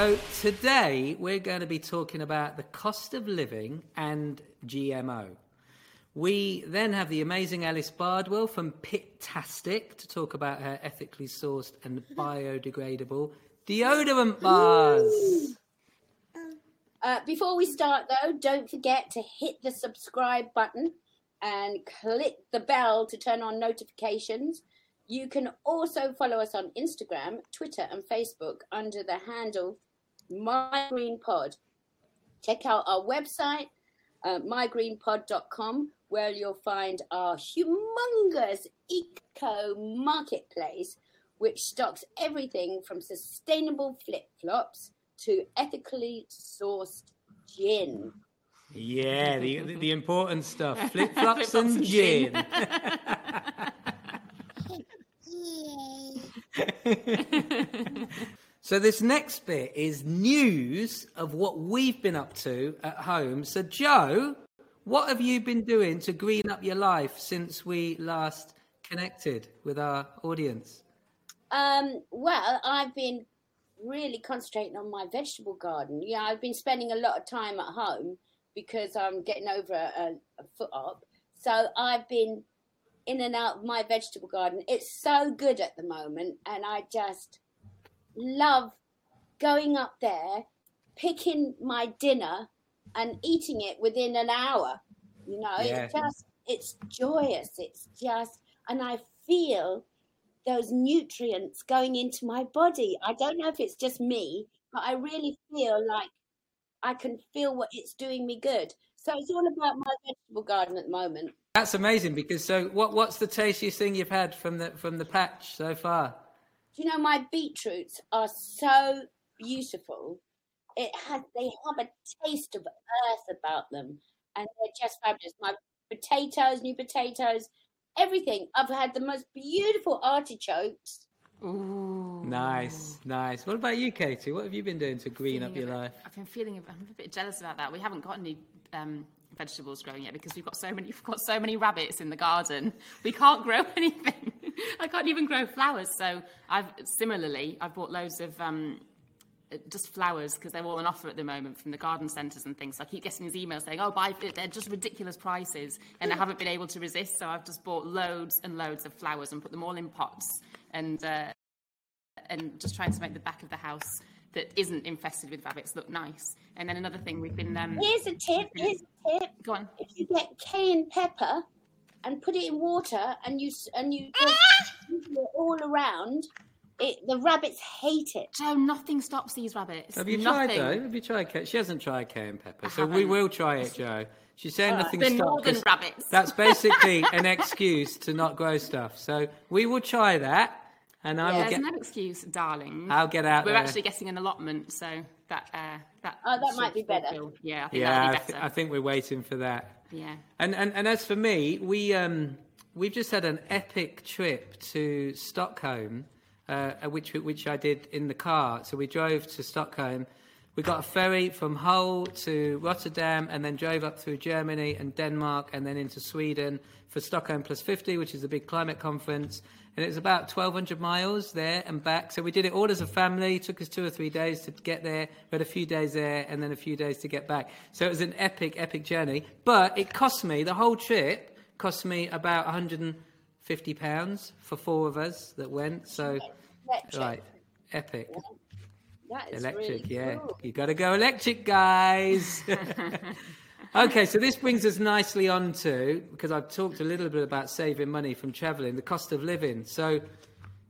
So today we're going to be talking about the cost of living and GMO. We then have the amazing Alice Bardwell from Pitastic to talk about her ethically sourced and biodegradable deodorant bars. Uh, before we start, though, don't forget to hit the subscribe button and click the bell to turn on notifications. You can also follow us on Instagram, Twitter, and Facebook under the handle MyGreenPod. Check out our website, uh, mygreenpod.com, where you'll find our humongous eco marketplace, which stocks everything from sustainable flip flops to ethically sourced gin. Yeah, the, the, the important stuff flip flops and gin. so, this next bit is news of what we've been up to at home. So, Joe, what have you been doing to green up your life since we last connected with our audience? Um, well, I've been really concentrating on my vegetable garden. Yeah, I've been spending a lot of time at home because I'm getting over a, a foot up. So I've been in and out of my vegetable garden. It's so good at the moment, and I just love going up there, picking my dinner, and eating it within an hour. You know, Yeah. it's just it's joyous. It's just, and I feel those nutrients going into my body. I don't know if it's just me, but I really feel like I can feel what it's doing me good. So it's all about my vegetable garden at the moment. That's amazing because so what what's the tastiest thing you've had from the from the patch so far? Do you know my beetroots are so beautiful? It has they have a taste of earth about them, and they're just fabulous. My potatoes, new potatoes, everything. I've had the most beautiful artichokes. Ooh. Nice, nice. What about you, Katie? What have you been doing to green up your bit- life? I've been feeling a, I'm a bit jealous about that. We haven't got any um, vegetables growing yet because we've got so many we've got so many rabbits in the garden. We can't grow anything. I can't even grow flowers. So I've similarly I've bought loads of um, uh, just flowers because they're all on offer at the moment from the garden centres and things. So I keep getting these emails saying, "Oh, buy. They're just ridiculous prices," and I haven't been able to resist. So I've just bought loads and loads of flowers and put them all in pots and. Uh, and just trying to make the back of the house that isn't infested with rabbits look nice. And then another thing we've been um, Here's a tip. Here's a tip. go on. If you get cayenne pepper and put it in water and you and you ah! just sprinkle it all around, it the rabbits hate it. Joe, nothing stops these rabbits. Have you nothing. tried though? Have you tried? She hasn't tried cayenne pepper, I so we haven't. will try it, Joe. She's saying uh, nothing They're stops. northern 'cause rabbits. That's basically an excuse to not grow stuff. So we will try that, and I will There's get. no excuse, darling. I'll get out We're there. actually getting an allotment, so that uh, that. Oh, that might be better. fulfill- Yeah, I think yeah, I, that'd be th- better. I think we're waiting for that. yeah. And, and and as for me, we um we've just had an epic trip to Stockholm, uh, which which I did in the car. So we drove to Stockholm. We got a ferry from Hull to Rotterdam, and then drove up through Germany and Denmark, and then into Sweden for Stockholm Plus 50, which is the big climate conference. And it was about 1,200 miles there and back. So we did it all as a family. It took us two or three days to get there. We had a few days there and then a few days to get back. So it was an epic, epic journey. But it cost me, the whole trip cost me about 150 pounds for four of us that went. So, Electric. right, epic. That is Electric, really yeah. cool. You got to go electric, guys. okay, so this brings us nicely on to, because I've talked a little bit about saving money from travelling, the cost of living. So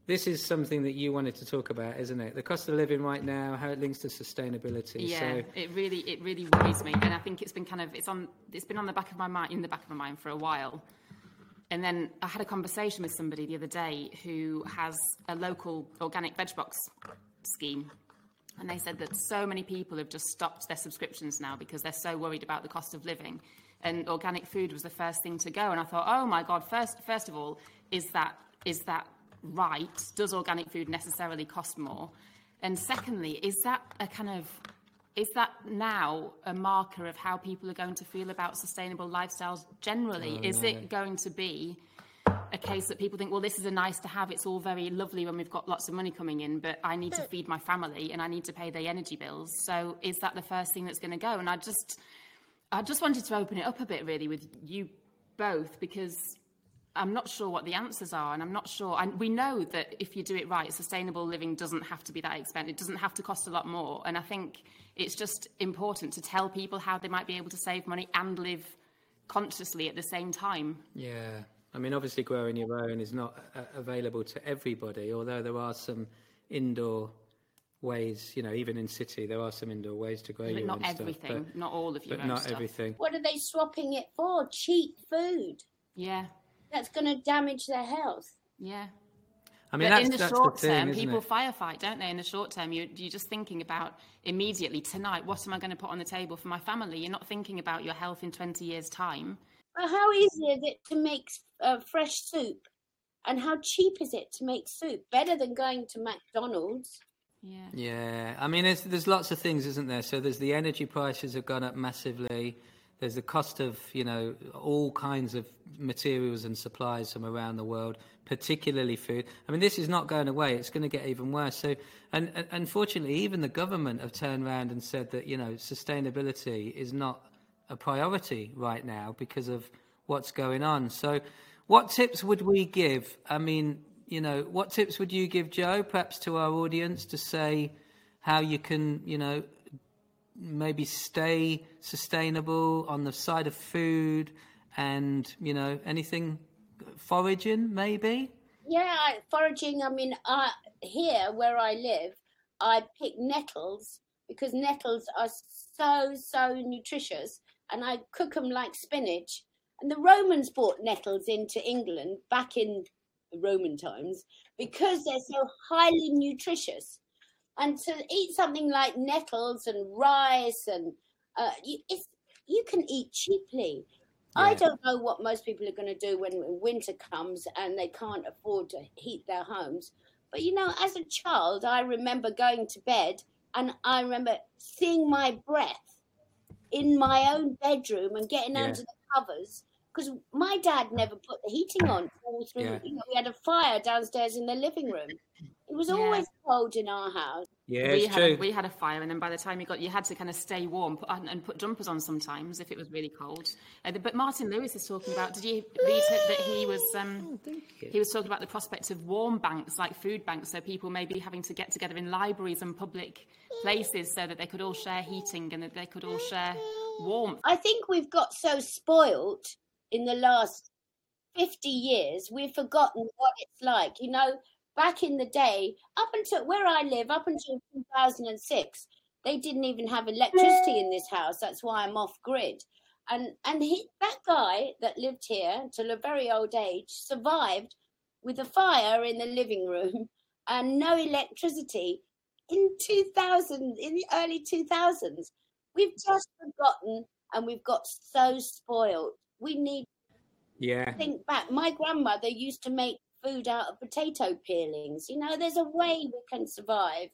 this is something that you wanted to talk about, isn't it? The cost of living right now, how it links to sustainability. Yeah, So it really, it really worries me, and I think it's been kind of, it's on, it's been on the back of my mind, in the back of my mind for a while. And then I had a conversation with somebody the other day who has a local organic veg box scheme, and they said that so many people have just stopped their subscriptions now because they're so worried about the cost of living. And organic food was the first thing to go, and I thought, oh my god! First, first of all, is that is that right? Does organic food necessarily cost more? And secondly, is that a kind of is that now a marker of how people are going to feel about sustainable lifestyles generally? Oh, is it going to be case that people think, well, this is a nice to have. It's all very lovely when we've got lots of money coming in, but I need to feed my family and I need to pay the energy bills. So is that the first thing that's going to go? And I just, I just wanted to open it up a bit really with you both because I'm not sure what the answers are, and I'm not sure. And we know that if you do it right, sustainable living doesn't have to be that expensive. It doesn't have to cost a lot more. And I think it's just important to tell people how they might be able to save money and live consciously at the same time. Yeah. I mean, obviously, growing your own is not uh, available to everybody, although there are some indoor ways, you know, even in city, there are some indoor ways to grow But your not own stuff, everything, but- not all of your but own not stuff. everything. What are they swapping it for? Cheap food. Yeah, That's going to damage their health. yeah. I mean, but that's, in the that's short the thing, term, isn't people it? firefight, don't they? In the short term, you're, you're just thinking about immediately tonight, what am I going to put on the table for my family? You're not thinking about your health in 20 years' time. But how easy is it to make uh, fresh soup? And how cheap is it to make soup? Better than going to McDonald's. Yeah. Yeah, I mean, there's there's lots of things, isn't there? So there's the energy prices have gone up massively. There's the cost of you know all kinds of materials and supplies from around the world, particularly food. I mean, this is not going away. It's going to get even worse. So, and, and unfortunately, even the government have turned around and said that you know sustainability is not a priority right now because of what's going on. So, what tips would we give? I mean, you know, what tips would you give, Joe, perhaps to our audience to say how you can, you know, maybe stay sustainable on the side of food and, you know, anything foraging, maybe? Yeah, foraging. I mean, uh, here where I live, I pick nettles because nettles are so so nutritious, and I cook them like spinach. And the Romans brought nettles into England back in the Roman times because they're so highly nutritious. And to eat something like nettles and rice and uh, you, you can eat cheaply. I don't know what most people are going to do when winter comes and they can't afford to heat their homes. But you know, as a child, I remember going to bed and I remember seeing my breath in my own bedroom and getting Yeah. under the covers because my dad never put the heating on all through. Yeah. You know, we had a fire downstairs in the living room. It was Yeah. always cold in our house. Yeah, we it's had true. A, we had a fire, and then by the time you got, you had to kind of stay warm put, and, and put jumpers on sometimes if it was really cold. Uh, but Martin Lewis is talking about. Did you read it, that he was? Um, he was talking about the prospect of warm banks, like food banks, so people maybe having to get together in libraries and public places so that they could all share heating and that they could all share warmth. I think we've got so spoilt in the last 50 years, we've forgotten what it's like. You know, back in the day, up until where I live, up until 2006, they didn't even have electricity in this house. That's why I'm off grid. And and he, that guy that lived here till a very old age survived with a fire in the living room and no electricity in 2000 in the early 2000s. We've just forgotten and we've got so spoiled. We need yeah. think back. My grandmother used to make food out of potato peelings. You know, there's a way we can survive.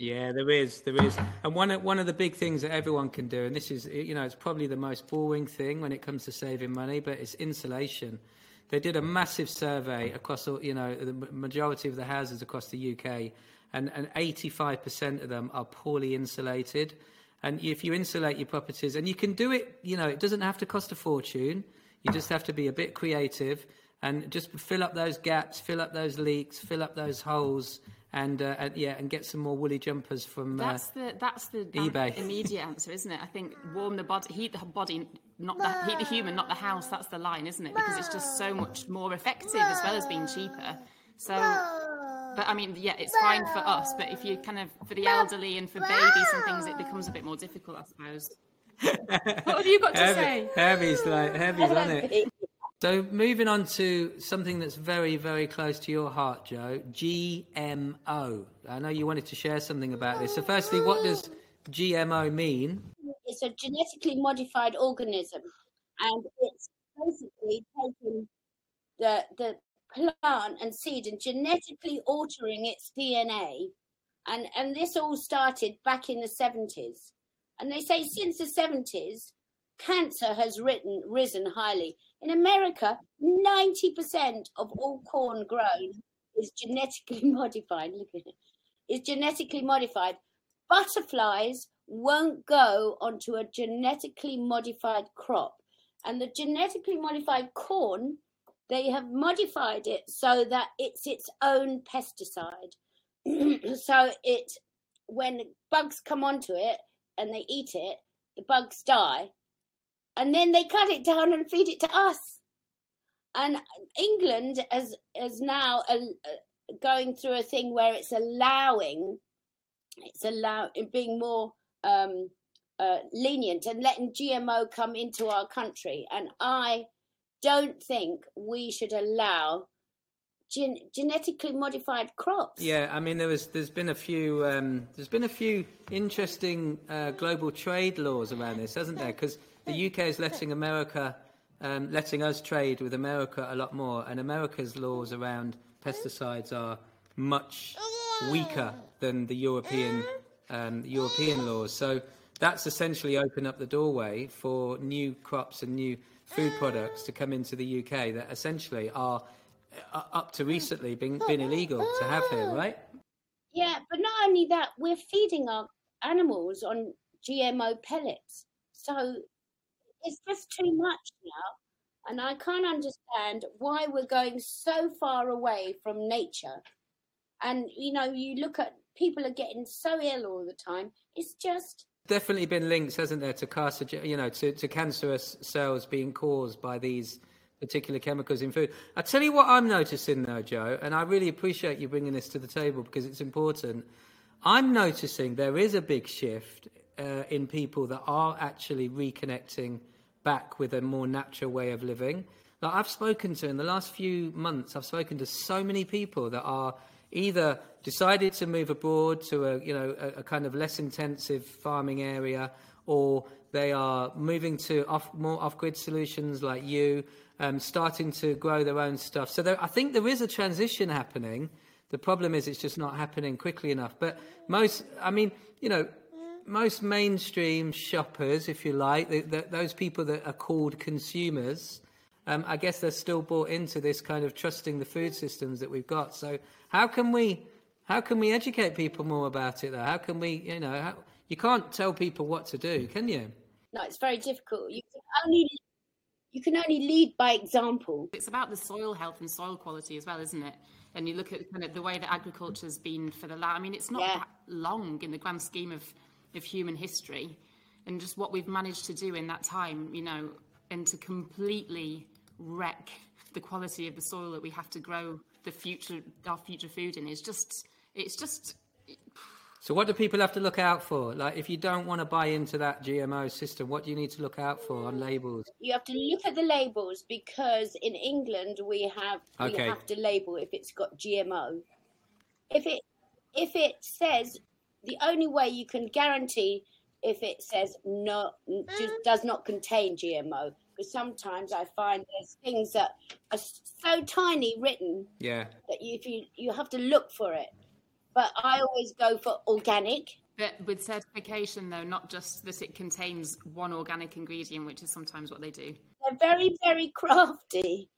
Yeah, there is, there is, and one of, one of the big things that everyone can do, and this is, you know, it's probably the most boring thing when it comes to saving money, but it's insulation. They did a massive survey across, all, you know, the majority of the houses across the UK, and and 85% of them are poorly insulated. And if you insulate your properties, and you can do it, you know, it doesn't have to cost a fortune. You just have to be a bit creative and just fill up those gaps, fill up those leaks, fill up those holes, and, uh, and yeah, and get some more woolly jumpers from. Uh, That's the that's the eBay. immediate answer, isn't it? I think warm the body, heat the body, not the heat the human, not the house. That's the line, isn't it? Because it's just so much more effective as well as being cheaper. So, but I mean, yeah, it's fine for us. But if you kind of for the elderly and for babies and things, it becomes a bit more difficult, I suppose. what have you got to Heavy, say? heavy's like heavy's on it. So moving on to something that's very, very close to your heart, Joe. GMO. I know you wanted to share something about this. So firstly, what does GMO mean? It's a genetically modified organism, and it's basically taking the the plant and seed and genetically altering its DNA. And and this all started back in the seventies. And they say since the seventies, cancer has written, risen highly. In America, 90% of all corn grown is genetically modified. Look at it. Is genetically modified. Butterflies won't go onto a genetically modified crop. And the genetically modified corn, they have modified it so that it's its own pesticide. so it when bugs come onto it and they eat it, the bugs die, and then they cut it down and feed it to us. And England is is now a, a, going through a thing where it's allowing, it's allow being more um, uh, lenient and letting GMO come into our country. And I don't think we should allow gen- genetically modified crops. Yeah, I mean there was there's been a few um, there's been a few interesting uh, global trade laws around this, hasn't there? Because the UK is letting America um, letting us trade with America a lot more, and America's laws around pesticides are much weaker than the European um, European laws. So that's essentially opened up the doorway for new crops and new food products to come into the UK that essentially are uh, up to recently been, been illegal to have here, right? Yeah, but not only that, we're feeding our animals on GMO pellets. So it's just too much now. And I can't understand why we're going so far away from nature. And, you know, you look at people are getting so ill all the time. It's just definitely been links, hasn't there, to cancer, you know, to, to cancerous cells being caused by these particular chemicals in food. I tell you what I'm noticing though, Joe, and I really appreciate you bringing this to the table because it's important. I'm noticing there is a big shift uh, in people that are actually reconnecting back with a more natural way of living. Like I've spoken to in the last few months, I've spoken to so many people that are either decided to move abroad to a you know a, a kind of less intensive farming area, or they are moving to off, more off-grid solutions like you, um, starting to grow their own stuff. So there, I think there is a transition happening. The problem is it's just not happening quickly enough. But most, I mean, you know, most mainstream shoppers, if you like, the, the, those people that are called consumers, um, I guess they're still bought into this kind of trusting the food systems that we've got. So how can we how can we educate people more about it? Though? How can we, you know, how, you can't tell people what to do, can you? No, it's very difficult. You can only you can only lead by example. It's about the soil health and soil quality as well, isn't it? And you look at kind of the way that agriculture's been for the last. I mean, it's not yeah. that long in the grand scheme of of human history, and just what we've managed to do in that time, you know, and to completely wreck the quality of the soil that we have to grow the future our future food in is just it's just. So, what do people have to look out for? Like, if you don't want to buy into that GMO system, what do you need to look out for on labels? You have to look at the labels because in England we have okay. we have to label if it's got GMO. If it if it says the only way you can guarantee if it says no just mm. does not contain GMO because sometimes I find there's things that are so tiny written yeah that you, if you you have to look for it but I always go for organic. But with certification, though, not just that it contains one organic ingredient, which is sometimes what they do. They're very, very crafty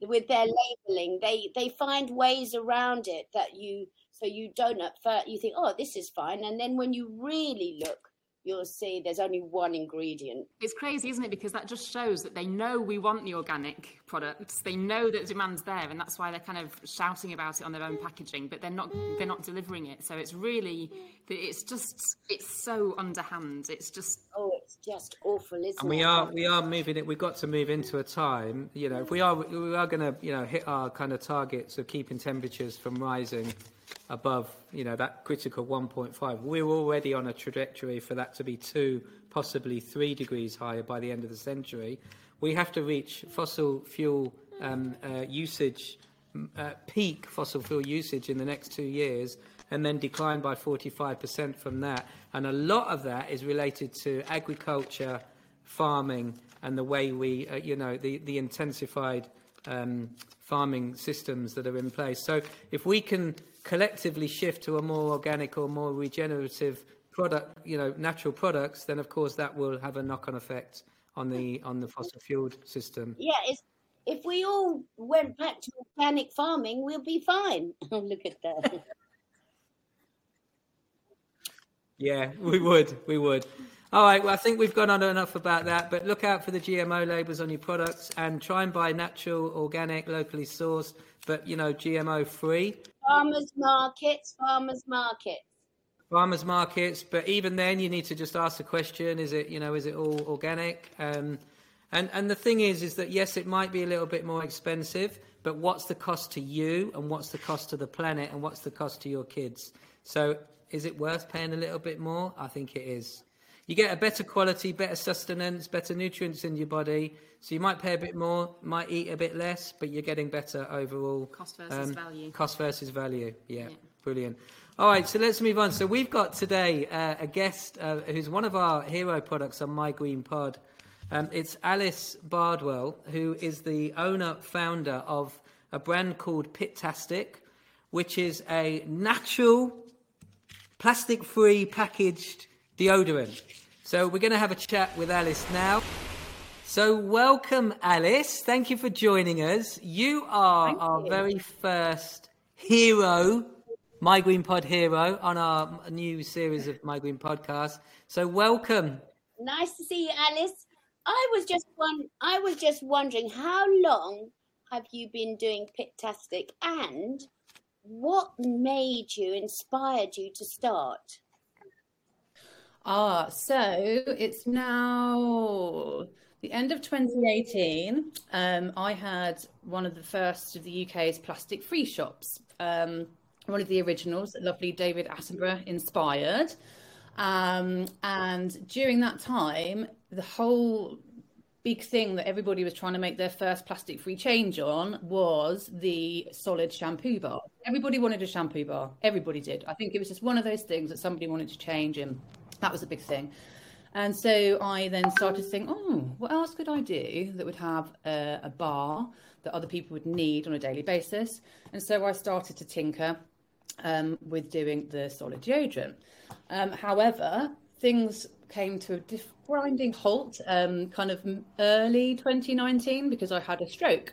with their labeling. They they find ways around it that you so you don't at first you think, oh, this is fine, and then when you really look, you'll see there's only one ingredient. It's crazy, isn't it? Because that just shows that they know we want the organic products. They know that demand's there, and that's why they're kind of shouting about it on their own packaging. But they're not they're not delivering it. So it's really it's just it's so underhand. It's just oh, it's just awful, isn't and we it? are we are moving it. We've got to move into a time. You know, if we are we are going to you know hit our kind of targets of keeping temperatures from rising above, you know, that critical 1.5. We're already on a trajectory for that to be two, possibly three degrees higher by the end of the century. We have to reach fossil fuel um, uh, usage, uh, peak fossil fuel usage in the next two years, and then decline by 45% from that. And a lot of that is related to agriculture, farming, and the way we, uh, you know, the, the intensified um, farming systems that are in place. So if we can collectively shift to a more organic or more regenerative product, you know, natural products, then of course that will have a knock-on effect on the on the fossil fuel system. Yeah, if we all went back to organic farming, we'll be fine. Look at that. Yeah, we would. We would. All right. Well, I think we've gone on enough about that. But look out for the GMO labels on your products and try and buy natural, organic, locally sourced, but you know, GMO free. farmers markets, farmers markets. Farmers markets, but even then, you need to just ask the question: Is it, you know, is it all organic? Um, and and the thing is, is that yes, it might be a little bit more expensive, but what's the cost to you, and what's the cost to the planet, and what's the cost to your kids? So, is it worth paying a little bit more? I think it is. You get a better quality, better sustenance, better nutrients in your body. So you might pay a bit more, might eat a bit less, but you're getting better overall. Cost versus Um, value. Cost versus value. Yeah, Yeah. brilliant. All right, so let's move on. So we've got today uh, a guest uh, who's one of our hero products on My Green Pod. Um, it's Alice Bardwell, who is the owner, founder of a brand called Pitastic, which is a natural, plastic-free packaged deodorant. So we're going to have a chat with Alice now. So welcome, Alice. Thank you for joining us. You are Thank our you. very first hero, My Green Pod hero, on our new series of My Green Podcasts. So welcome. Nice to see you, Alice. I was just one. I was just wondering how long have you been doing Pitastic, and what made you, inspired you to start? Ah, so it's now the end of 2018. Um, I had one of the first of the UK's plastic free shops. Um, one of the originals lovely David Attenborough inspired. Um, and during that time, the whole big thing that everybody was trying to make their first plastic free change on was the solid shampoo bar. Everybody wanted a shampoo bar. Everybody did. I think it was just one of those things that somebody wanted to change, and that was a big thing. And so I then started to think, oh, what else could I do that would have a, a bar that other people would need on a daily basis? And so I started to tinker um, with doing the solid deodorant. Um, however, things came to a diff- grinding halt um, kind of early 2019 because I had a stroke.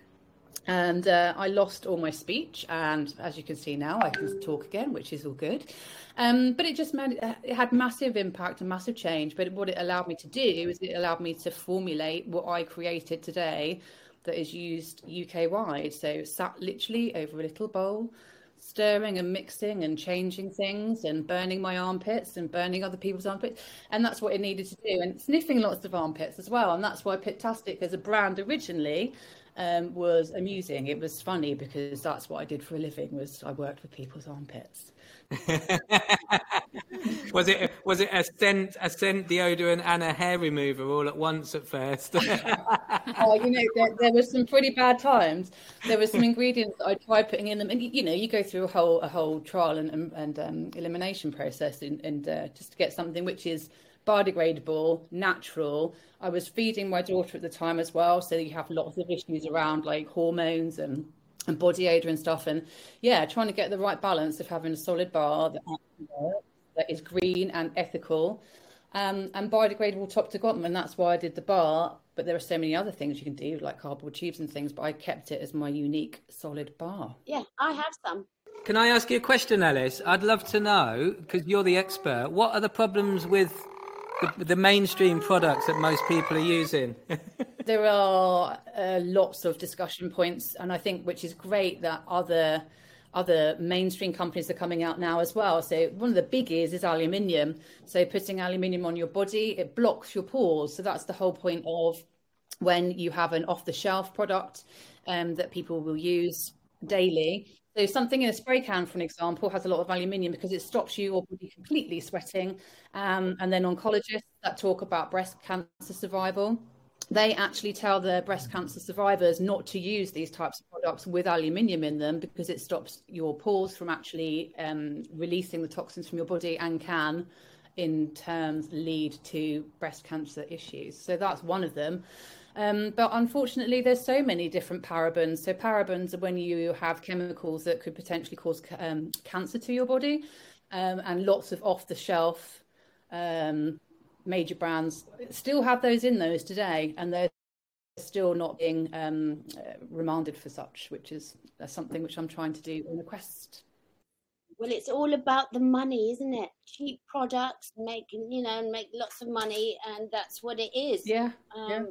And uh, I lost all my speech, and as you can see now, I can talk again, which is all good. Um, but it just made it had massive impact and massive change. But what it allowed me to do is it allowed me to formulate what I created today, that is used UK wide. So sat literally over a little bowl, stirring and mixing and changing things and burning my armpits and burning other people's armpits. And that's what it needed to do. And sniffing lots of armpits as well. And that's why Pitastic as a brand originally um, was amusing. It was funny because that's what I did for a living was I worked with people's armpits. Was it was it a scent a scent deodorant and a hair remover all at once at first? oh, you know, there, there was some pretty bad times. There were some ingredients I tried putting in them, and you know, you go through a whole a whole trial and and, and um, elimination process, and, and uh, just to get something which is biodegradable, natural. I was feeding my daughter at the time as well, so you have lots of issues around like hormones and and body odor and stuff, and yeah, trying to get the right balance of having a solid bar that that is green and ethical. Um, and biodegradable top to bottom, and that's why I did the bar. But there are so many other things you can do, like cardboard tubes and things. But I kept it as my unique solid bar. Yeah, I have some. Can I ask you a question, Alice? I'd love to know because you're the expert. What are the problems with the, the mainstream products that most people are using? there are uh, lots of discussion points, and I think which is great that other other mainstream companies are coming out now as well. So one of the biggies is aluminium. So putting aluminium on your body, it blocks your pores. So that's the whole point of when you have an off-the-shelf product um, that people will use daily. So something in a spray can, for an example, has a lot of aluminium because it stops your body completely sweating. Um, and then oncologists that talk about breast cancer survival they actually tell their breast cancer survivors not to use these types of products with aluminium in them because it stops your pores from actually um, releasing the toxins from your body and can in terms lead to breast cancer issues so that's one of them um, but unfortunately there's so many different parabens so parabens are when you have chemicals that could potentially cause um, cancer to your body um, and lots of off the shelf um, major brands still have those in those today, and they're still not being um, uh, remanded for such, which is something which I'm trying to do on the quest. Well, it's all about the money, isn't it? Cheap products, making you know, make lots of money, and that's what it is. Yeah, Um, yeah.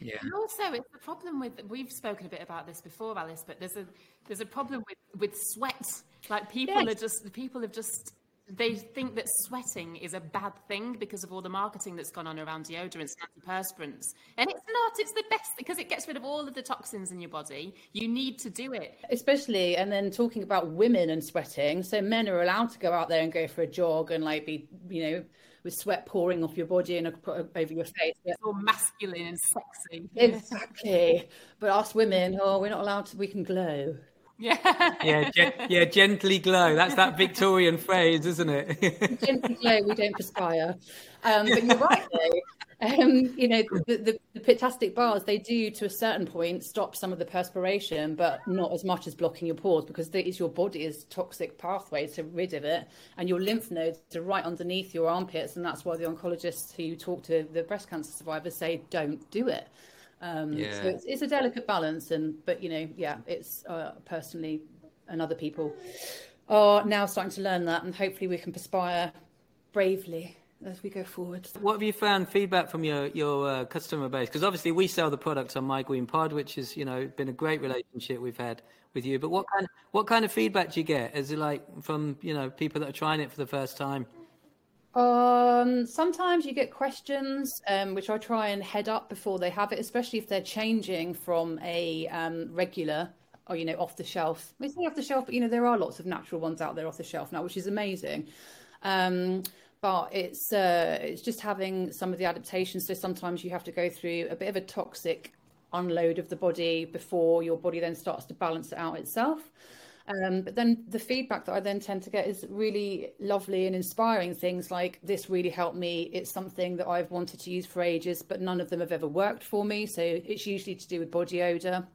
Yeah. And also, it's the problem with we've spoken a bit about this before, Alice. But there's a there's a problem with with sweat. Like people Yes. are just the people have just they think that sweating is a bad thing because of all the marketing that's gone on around deodorants and antiperspirants. And it's not. It's the best because it gets rid of all of the toxins in your body. You need to do it. especially and then talking about women and sweating so men are allowed to go out there and go for a jog and like be you know with sweat pouring off your body and over your face. It's all masculine and sexy. exactly but us women oh we're not allowed to we can glow Yeah. Yeah, gen- yeah, gently glow. That's that Victorian phrase, isn't it? gently glow we don't perspire um, but you're right though um, you know the, the, the pitastic bars they do to a certain point stop some of the perspiration but not as much as blocking your pores because it is your body's toxic pathway to rid of it and your lymph nodes are right underneath your armpits and that's why the oncologists who talk to the breast cancer survivors say don't do it um, Yeah. so it's, it's a delicate balance and but you know yeah it's uh, personally and other people are now starting to learn that and hopefully we can perspire bravely as we go forward. What have you found feedback from your your uh, customer base? Because obviously we sell the products on My Green Pod, which has you know been a great relationship we've had with you. But what kind what kind of feedback do you get? Is it like from you know people that are trying it for the first time? Um, sometimes you get questions, um, which I try and head up before they have it, especially if they're changing from a um, regular or you know off the shelf. I say off the shelf, but you know there are lots of natural ones out there off the shelf now, which is amazing. Um, but it's uh, it's just having some of the adaptations. So sometimes you have to go through a bit of a toxic unload of the body before your body then starts to balance it out itself. Um, but then the feedback that I then tend to get is really lovely and inspiring things like this really helped me. It's something that I've wanted to use for ages, but none of them have ever worked for me. So it's usually to do with body odor,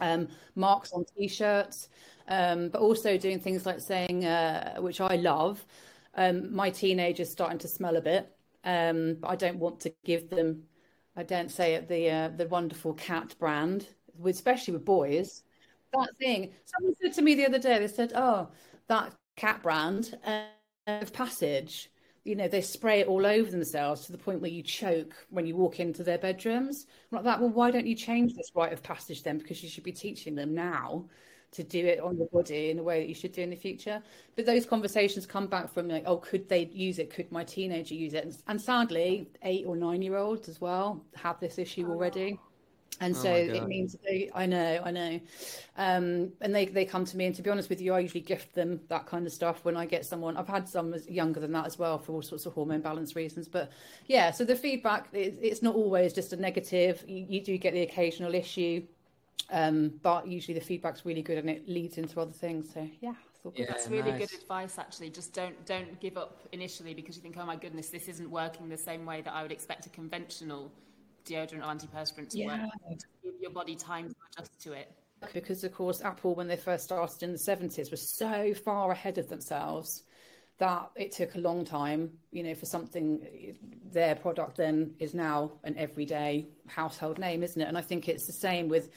um, marks on t-shirts, um, but also doing things like saying, uh, which I love, um, my teenagers starting to smell a bit, um, but I don't want to give them. I don't say it the uh, the wonderful cat brand, especially with boys that thing. Someone said to me the other day, they said, "Oh, that cat brand uh, of Passage, you know, they spray it all over themselves to the point where you choke when you walk into their bedrooms." I'm like that. Well, why don't you change this rite of passage then? Because you should be teaching them now to do it on your body in a way that you should do in the future. But those conversations come back from like, oh, could they use it? Could my teenager use it? And, and sadly, eight or nine year olds as well have this issue already. And Oh so it means they, I know, I know. Um, and they, they come to me, and to be honest with you, I usually gift them that kind of stuff when I get someone. I've had some younger than that as well for all sorts of hormone balance reasons. But yeah, so the feedback, it, it's not always just a negative. You, you do get the occasional issue, um, but usually the feedback's really good and it leads into other things. So yeah, good. Yeah, That's really nice. good advice, actually. Just don't don't give up initially because you think, oh my goodness, this isn't working the same way that I would expect a conventional deodorant or antiperspirant to work. Give your body time to adjust to it. because of course apple when they first started in the 70s was so far ahead of themselves that it took a long time you know for something their product then is now an everyday household name isn't it and i think it's the same with m-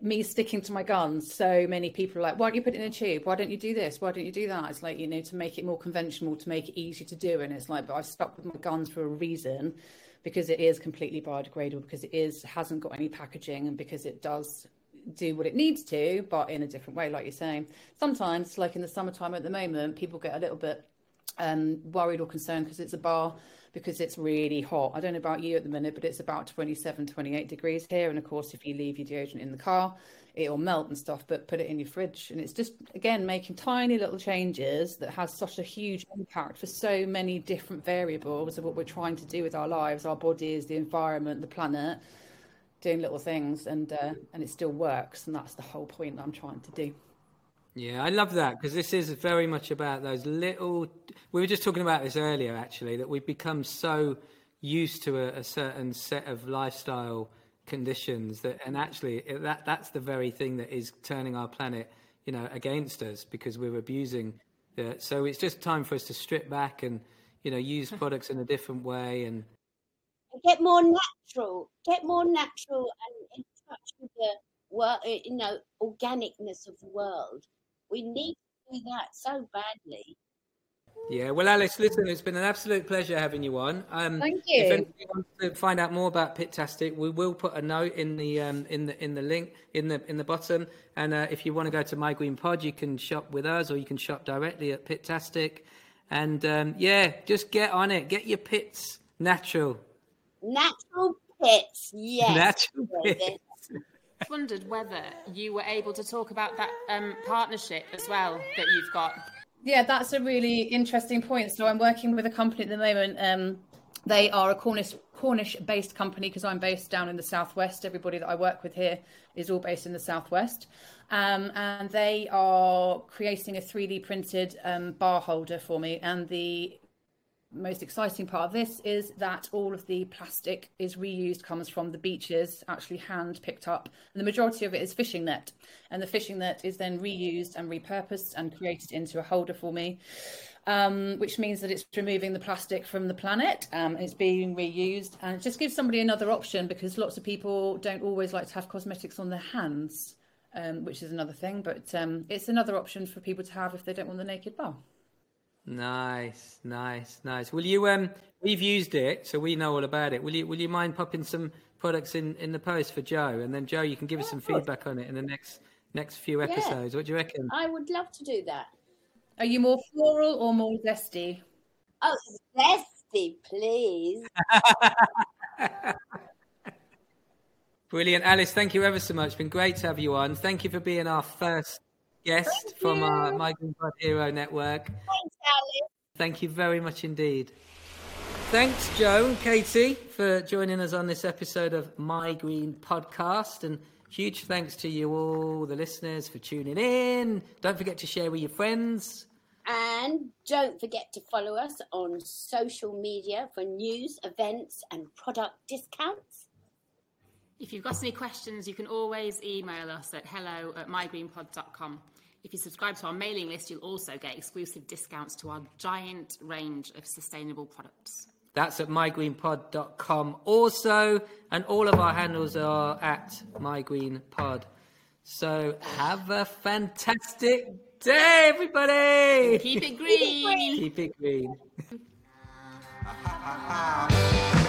me sticking to my guns so many people are like why don't you put it in a tube? Why don't you do this? Why don't you do that? It's like you know to make it more conventional to make it easy to do and it's like but i've stuck with my guns for a reason because it is completely biodegradable because it is hasn't got any packaging and because it does do what it needs to but in a different way like you're saying. Sometimes like in the summertime at the moment people get a little bit um, worried or concerned because it's a bar because it's really hot. I don't know about you at the minute, but it's about 27, 28 degrees here. And of course, if you leave your deodorant in the car, it'll melt and stuff, but put it in your fridge. And it's just, again, making tiny little changes that has such a huge impact for so many different variables of what we're trying to do with our lives, our bodies, the environment, the planet, doing little things. And, uh, and it still works. And that's the whole point that I'm trying to do. Yeah, I love that because this is very much about those little. We were just talking about this earlier, actually, that we've become so used to a, a certain set of lifestyle conditions that, and actually, it- that that's the very thing that is turning our planet, you know, against us because we're abusing. The, so it's just time for us to strip back and, you know use products in a different way and get more natural, get more natural and in touch with the world, you know, organicness of the world. We need to do that so badly. Yeah, well, Alice, listen, it's been an absolute pleasure having you on. Um, Thank If you. anybody wants to find out more about Pitastic, we will put a note in the um, in the in the link in the in the bottom. And uh, if you want to go to My Green Pod, you can shop with us, or you can shop directly at Pitastic. And um, yeah, just get on it. Get your pits natural. Natural pits, yes. Natural pits. Wondered whether you were able to talk about that um, partnership as well that you've got. Yeah, that's a really interesting point. So I'm working with a company at the moment. Um, they are a Cornish Cornish based company because I'm based down in the southwest. Everybody that I work with here is all based in the southwest, um, and they are creating a 3D printed um, bar holder for me. And the most exciting part of this is that all of the plastic is reused comes from the beaches actually hand picked up. And the majority of it is fishing net. And the fishing net is then reused and repurposed and created into a holder for me um, which means that it's removing the plastic from the planet um, it's being reused. And it just gives somebody another option because lots of people don't always like to have cosmetics on their hands um, which is another thing. But um, it's another option for people to have if they don't want the naked bar Nice, nice, nice. Will you um we've used it, so we know all about it. Will you will you mind popping some products in in the post for Joe and then Joe you can give us some feedback on it in the next next few episodes. What do you reckon? I would love to do that. Are you more floral or more zesty? Oh, zesty, please. Brilliant. Alice, thank you ever so much. It's been great to have you on. Thank you for being our first guest from our My Green Pod Hero Network. Thanks, Alice. Thank you very much indeed. Thanks, Joe and Katie, for joining us on this episode of My Green Podcast. And huge thanks to you all, the listeners, for tuning in. Don't forget to share with your friends. And don't forget to follow us on social media for news, events, and product discounts. If you've got any questions, you can always email us at hello at mygreenpod.com. If you subscribe to our mailing list, you'll also get exclusive discounts to our giant range of sustainable products. That's at mygreenpod.com also. And all of our handles are at mygreenpod. So have a fantastic day, everybody. Keep it green. Keep it green.